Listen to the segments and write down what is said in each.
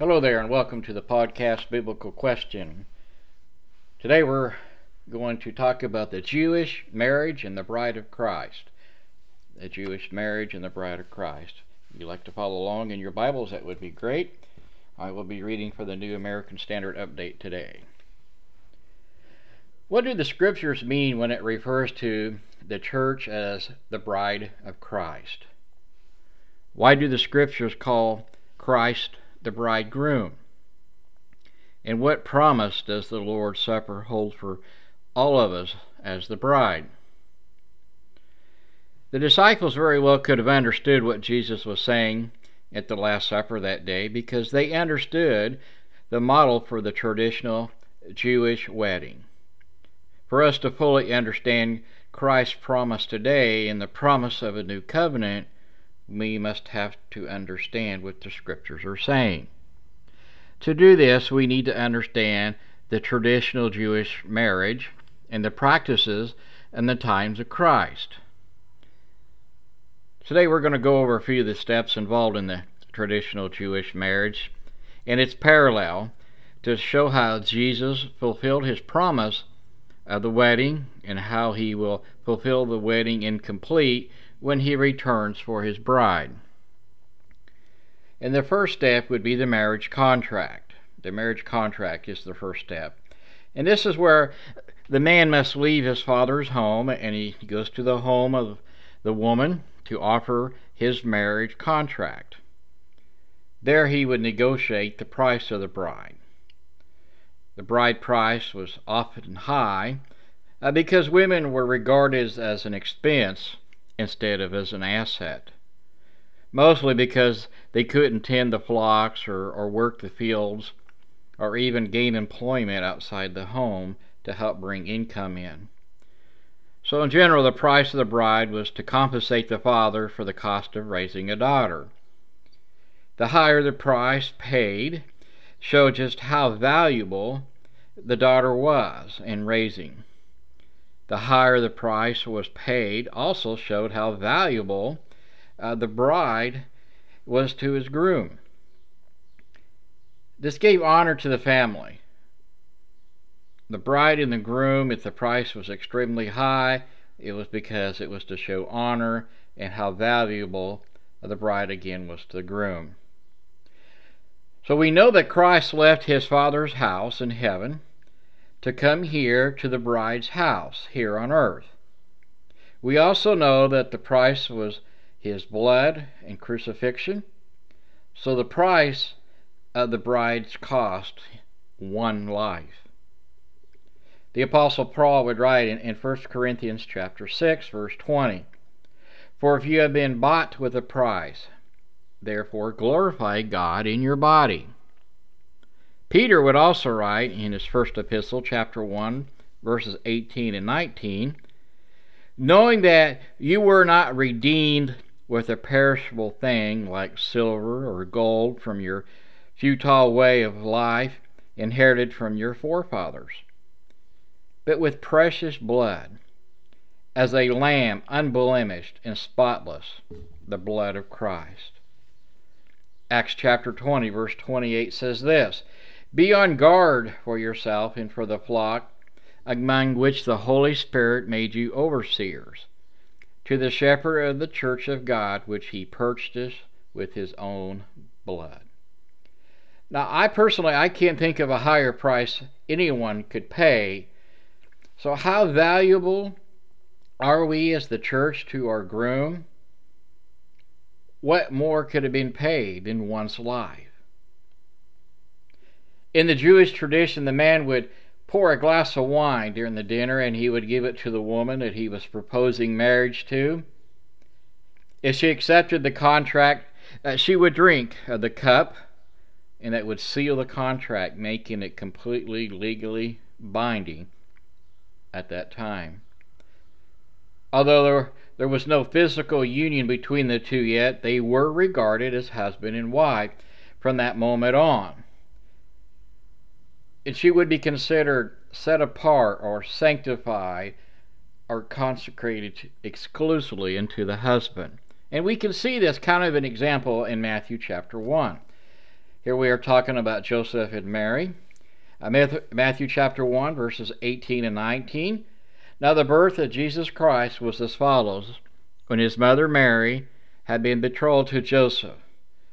Hello there, and welcome to the podcast Biblical Question. Today we're going to talk about the Jewish marriage and the bride of Christ. The Jewish marriage and the bride of Christ. If you'd like to follow along in your Bibles, that would be great. I will be reading for the New American Standard Update today. What do the scriptures mean when it refers to the church as the bride of Christ? Why do the scriptures call Christ the bridegroom. And what promise does the Lord's Supper hold for all of us as the bride? The disciples very well could have understood what Jesus was saying at the Last Supper that day because they understood the model for the traditional Jewish wedding. For us to fully understand Christ's promise today and the promise of a new covenant, we must have to understand what the scriptures are saying. To do this, we need to understand the traditional Jewish marriage and the practices and the times of Christ. Today, we're going to go over a few of the steps involved in the traditional Jewish marriage and its parallel to show how Jesus fulfilled his promise of the wedding and how he will fulfill the wedding incomplete when he returns for his bride. And the first step would be the marriage contract. The marriage contract is the first step. And this is where the man must leave his father's home and he goes to the home of the woman to offer his marriage contract. There he would negotiate the price of the bride. The bride price was often high uh, because women were regarded as an expense instead of as an asset. Mostly because they couldn't tend the flocks or, or work the fields or even gain employment outside the home to help bring income in. So, in general, the price of the bride was to compensate the father for the cost of raising a daughter. The higher the price paid showed just how valuable the daughter was in raising. The higher the price was paid also showed how valuable uh, the bride was to his groom. This gave honor to the family. The bride and the groom, if the price was extremely high, it was because it was to show honor and how valuable the bride again was to the groom. So we know that Christ left his Father's house in heaven to come here to the bride's house here on earth. We also know that the price was his blood and crucifixion. So the price of the bride's cost one life. The apostle Paul would write in, in 1 Corinthians chapter 6 verse 20, "For if you have been bought with a price, therefore glorify God in your body." Peter would also write in his first epistle, chapter 1, verses 18 and 19, knowing that you were not redeemed with a perishable thing like silver or gold from your futile way of life inherited from your forefathers, but with precious blood, as a lamb unblemished and spotless, the blood of Christ. Acts chapter 20, verse 28 says this be on guard for yourself and for the flock among which the Holy Spirit made you overseers, to the shepherd of the church of God, which he purchased with his own blood. Now, I personally, I can't think of a higher price anyone could pay. So, how valuable are we as the church to our groom? What more could have been paid in one's life? In the Jewish tradition, the man would pour a glass of wine during the dinner and he would give it to the woman that he was proposing marriage to. If she accepted the contract, uh, she would drink uh, the cup and that would seal the contract, making it completely legally binding at that time. Although there, there was no physical union between the two yet, they were regarded as husband and wife from that moment on and she would be considered set apart or sanctified or consecrated exclusively into the husband. And we can see this kind of an example in Matthew chapter 1. Here we are talking about Joseph and Mary. Uh, Matthew chapter 1, verses 18 and 19. Now, the birth of Jesus Christ was as follows when his mother Mary had been betrothed to Joseph.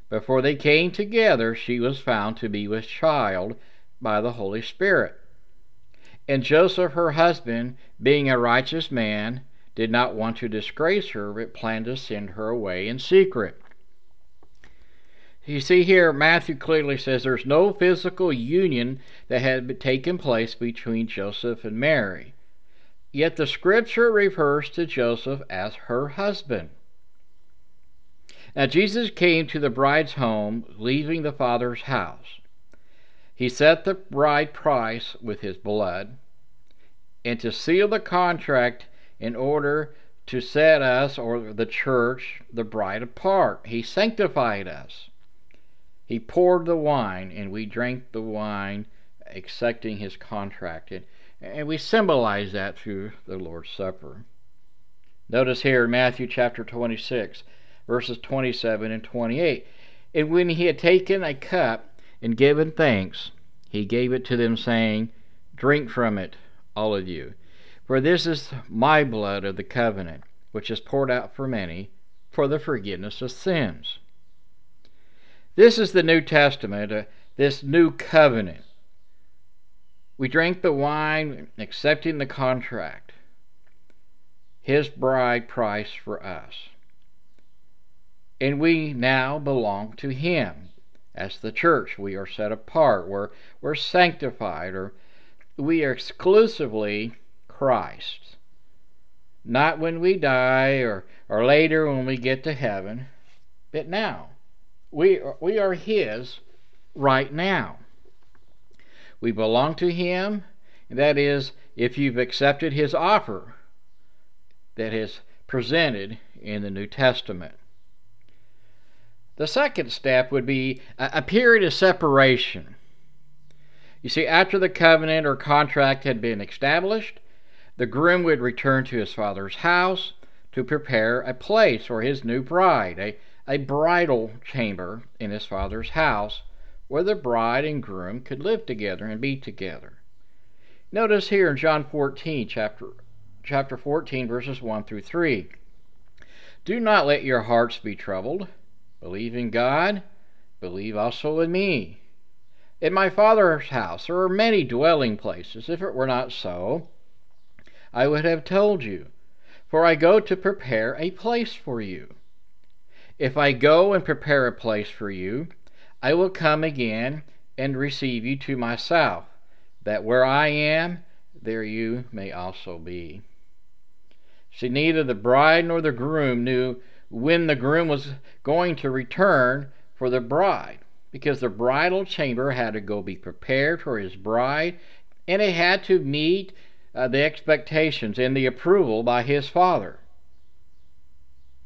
Before they came together, she was found to be with child by the Holy Spirit. And Joseph, her husband, being a righteous man, did not want to disgrace her, but planned to send her away in secret. You see here, Matthew clearly says there's no physical union that had taken place between Joseph and Mary. Yet the scripture refers to Joseph as her husband. Now, Jesus came to the bride's home, leaving the Father's house. He set the bride price with his blood, and to seal the contract in order to set us, or the church, the bride apart. He sanctified us. He poured the wine, and we drank the wine, accepting his contract. And, and we symbolize that through the Lord's Supper. Notice here in Matthew chapter 26 verses 27 and 28. And when he had taken a cup and given thanks, he gave it to them, saying, Drink from it, all of you, for this is my blood of the covenant, which is poured out for many for the forgiveness of sins. This is the New Testament, uh, this new covenant. We drank the wine, accepting the contract, his bride price for us and we now belong to Him. As the church, we are set apart, we're, we're sanctified, or we are exclusively Christ. Not when we die or, or later when we get to heaven, but now. We are, we are His right now. We belong to Him, that is, if you've accepted His offer that is presented in the New Testament. The second step would be a period of separation. You see, after the covenant or contract had been established, the groom would return to his father's house to prepare a place for his new bride, a, a bridal chamber in his father's house where the bride and groom could live together and be together. Notice here in John 14, chapter, chapter 14, verses 1 through 3. Do not let your hearts be troubled. Believe in God, believe also in me. In my Father's house there are many dwelling places. If it were not so, I would have told you, for I go to prepare a place for you. If I go and prepare a place for you, I will come again and receive you to myself, that where I am, there you may also be. See, neither the bride nor the groom knew when the groom was going to return for the bride because the bridal chamber had to go be prepared for his bride and it had to meet uh, the expectations and the approval by his father.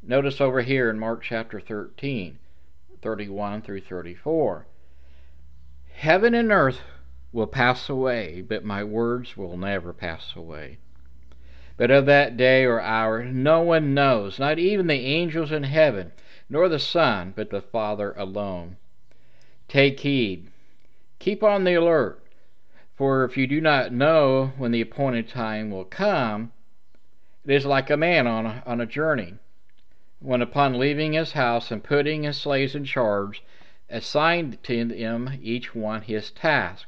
Notice over here in Mark chapter 13, 31 through 34. Heaven and earth will pass away, but my words will never pass away. But of that day or hour no one knows, not even the angels in heaven, nor the Son, but the Father alone. Take heed, keep on the alert, for if you do not know when the appointed time will come, it is like a man on a, on a journey, when upon leaving his house and putting his slaves in charge, assigned to them each one his task,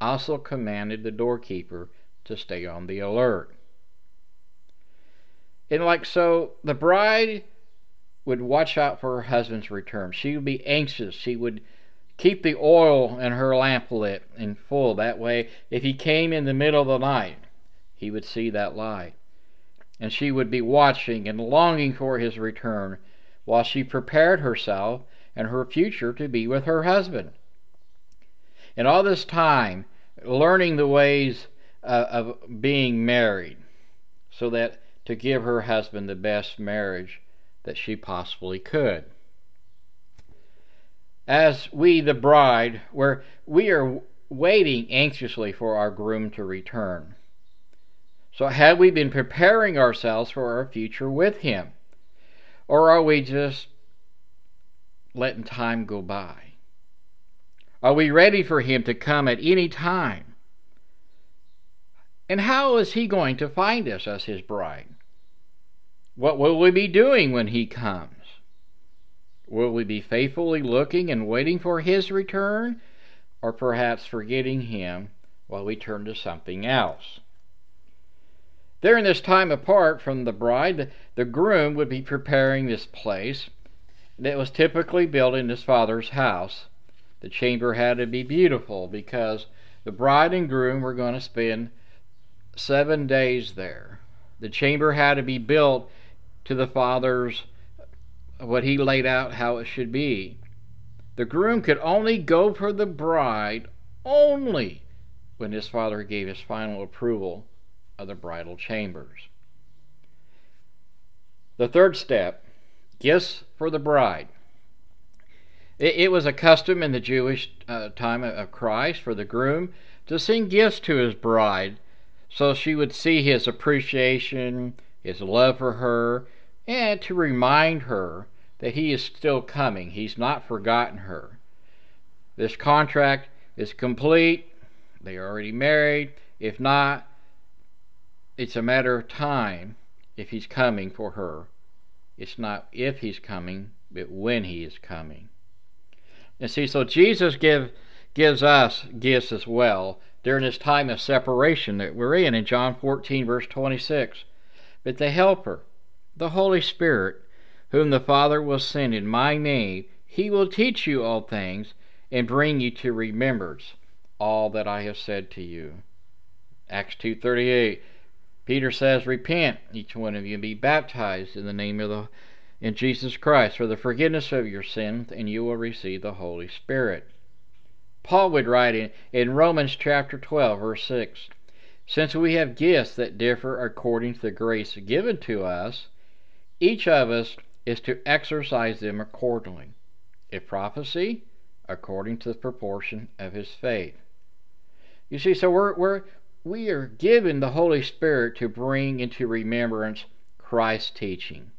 also commanded the doorkeeper to stay on the alert. And like so, the bride would watch out for her husband's return. She would be anxious. She would keep the oil in her lamp lit and full. That way, if he came in the middle of the night, he would see that light. And she would be watching and longing for his return while she prepared herself and her future to be with her husband. And all this time, learning the ways uh, of being married so that to give her husband the best marriage that she possibly could. As we, the bride, where we are waiting anxiously for our groom to return. So, have we been preparing ourselves for our future with him? Or are we just letting time go by? Are we ready for him to come at any time? And how is he going to find us as his bride? What will we be doing when he comes? Will we be faithfully looking and waiting for his return, or perhaps forgetting him while we turn to something else? During this time apart from the bride, the groom would be preparing this place that was typically built in his father's house. The chamber had to be beautiful because the bride and groom were going to spend seven days there. The chamber had to be built to the father's what he laid out how it should be. The groom could only go for the bride only when his father gave his final approval of the bridal chambers. The third step gifts for the bride. It, it was a custom in the Jewish uh, time of Christ for the groom to send gifts to his bride so she would see his appreciation, his love for her, and to remind her that he is still coming. He's not forgotten her. This contract is complete. They are already married. If not, it's a matter of time if he's coming for her. It's not if he's coming, but when he is coming. And see, so Jesus give, gives us gifts as well during this time of separation that we're in in John 14, verse 26. But the Helper, the Holy Spirit, whom the Father will send in my name, he will teach you all things and bring you to remembrance all that I have said to you. Acts 2:38 Peter says, "Repent, each one of you, and be baptized in the name of the in Jesus Christ for the forgiveness of your sins, and you will receive the Holy Spirit." Paul would write in, in Romans chapter 12, verse 6 Since we have gifts that differ according to the grace given to us, each of us is to exercise them accordingly. If prophecy, according to the proportion of his faith. You see, so we're, we're, we are given the Holy Spirit to bring into remembrance Christ's teaching.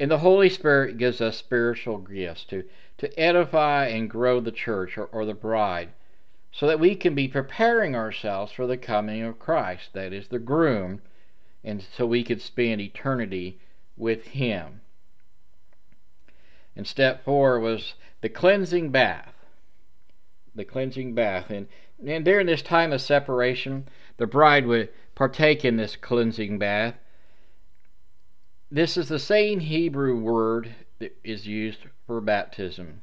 And the Holy Spirit gives us spiritual gifts to, to edify and grow the church or, or the bride so that we can be preparing ourselves for the coming of Christ, that is, the groom, and so we could spend eternity with Him. And step four was the cleansing bath. The cleansing bath. And, and during this time of separation, the bride would partake in this cleansing bath. This is the same Hebrew word that is used for baptism.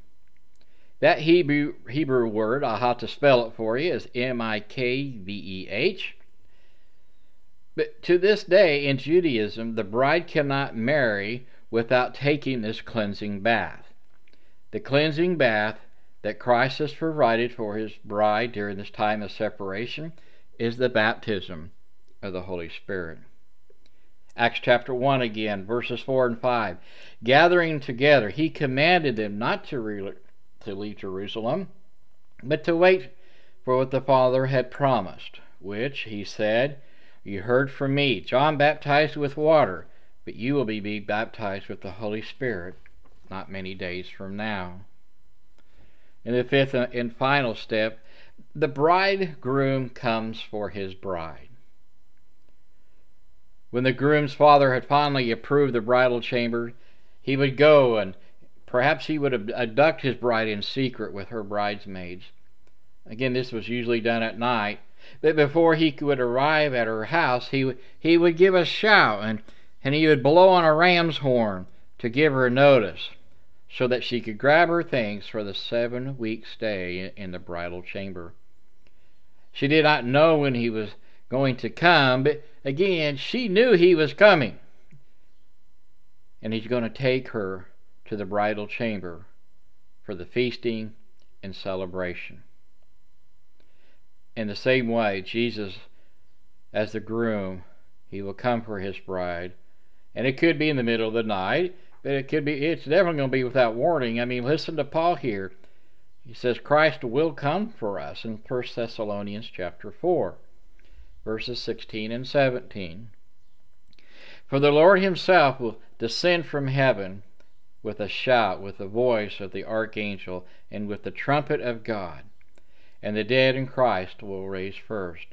That Hebrew, Hebrew word, I'll have to spell it for you, is M I K V E H. But to this day in Judaism, the bride cannot marry without taking this cleansing bath. The cleansing bath that Christ has provided for his bride during this time of separation is the baptism of the Holy Spirit. Acts chapter 1 again, verses 4 and 5. Gathering together, he commanded them not to, re- to leave Jerusalem, but to wait for what the Father had promised, which, he said, You heard from me. John baptized with water but you will be baptized with the Holy Spirit not many days from now. In the fifth uh, and final step, the bridegroom comes for his bride. When the groom's father had finally approved the bridal chamber, he would go and perhaps he would abduct his bride in secret with her bridesmaids. Again, this was usually done at night. But before he would arrive at her house, he, he would give a shout and and he would blow on a ram's horn to give her notice so that she could grab her things for the seven week stay in the bridal chamber. She did not know when he was going to come, but again, she knew he was coming. And he's going to take her to the bridal chamber for the feasting and celebration. In the same way, Jesus, as the groom, he will come for his bride and it could be in the middle of the night, but it could be, it's definitely going to be without warning. I mean, listen to Paul here. He says Christ will come for us in 1 Thessalonians chapter 4, verses 16 and 17. For the Lord himself will descend from heaven with a shout, with the voice of the archangel, and with the trumpet of God. And the dead in Christ will raise first.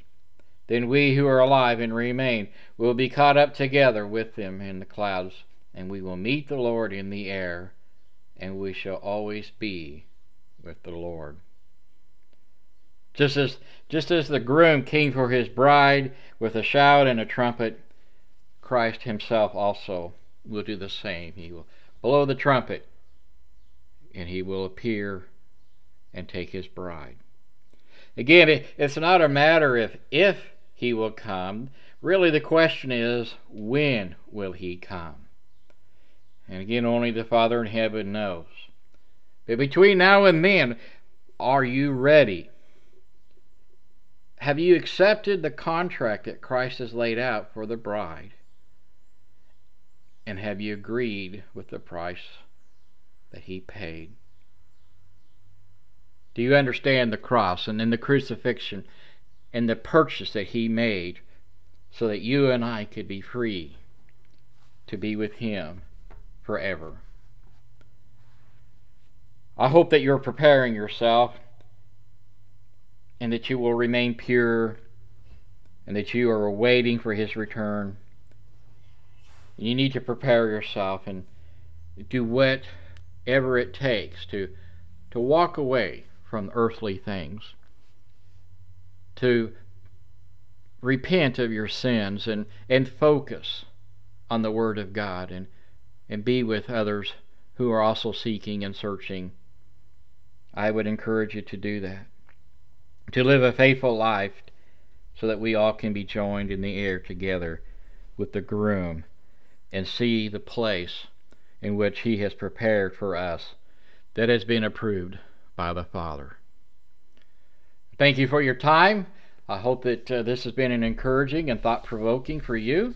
Then we who are alive and remain will be caught up together with them in the clouds, and we will meet the Lord in the air, and we shall always be with the Lord. Just as, just as the groom came for his bride with a shout and a trumpet, Christ himself also will do the same. He will blow the trumpet, and he will appear and take his bride. Again, it's not a matter of if he will come. Really, the question is, when will he come? And again, only the Father in heaven knows. But between now and then, are you ready? Have you accepted the contract that Christ has laid out for the bride? And have you agreed with the price that he paid? Do you understand the cross and then the crucifixion and the purchase that he made so that you and I could be free to be with him forever? I hope that you're preparing yourself and that you will remain pure and that you are waiting for his return. You need to prepare yourself and do whatever it takes to, to walk away from earthly things, to repent of your sins and, and focus on the Word of God and, and be with others who are also seeking and searching. I would encourage you to do that. To live a faithful life so that we all can be joined in the air together with the groom and see the place in which he has prepared for us that has been approved by the Father. Thank you for your time. I hope that uh, this has been an encouraging and thought provoking for you.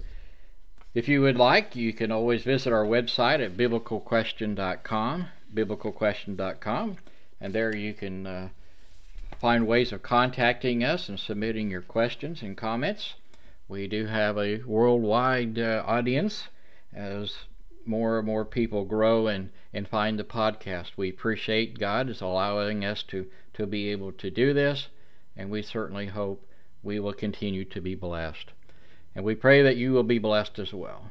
If you would like, you can always visit our website at biblicalquestion.com, biblicalquestion.com, and there you can. Uh, find ways of contacting us and submitting your questions and comments. We do have a worldwide uh, audience as more and more people grow and, and find the podcast. We appreciate God is allowing us to, to be able to do this, and we certainly hope we will continue to be blessed. And we pray that you will be blessed as well.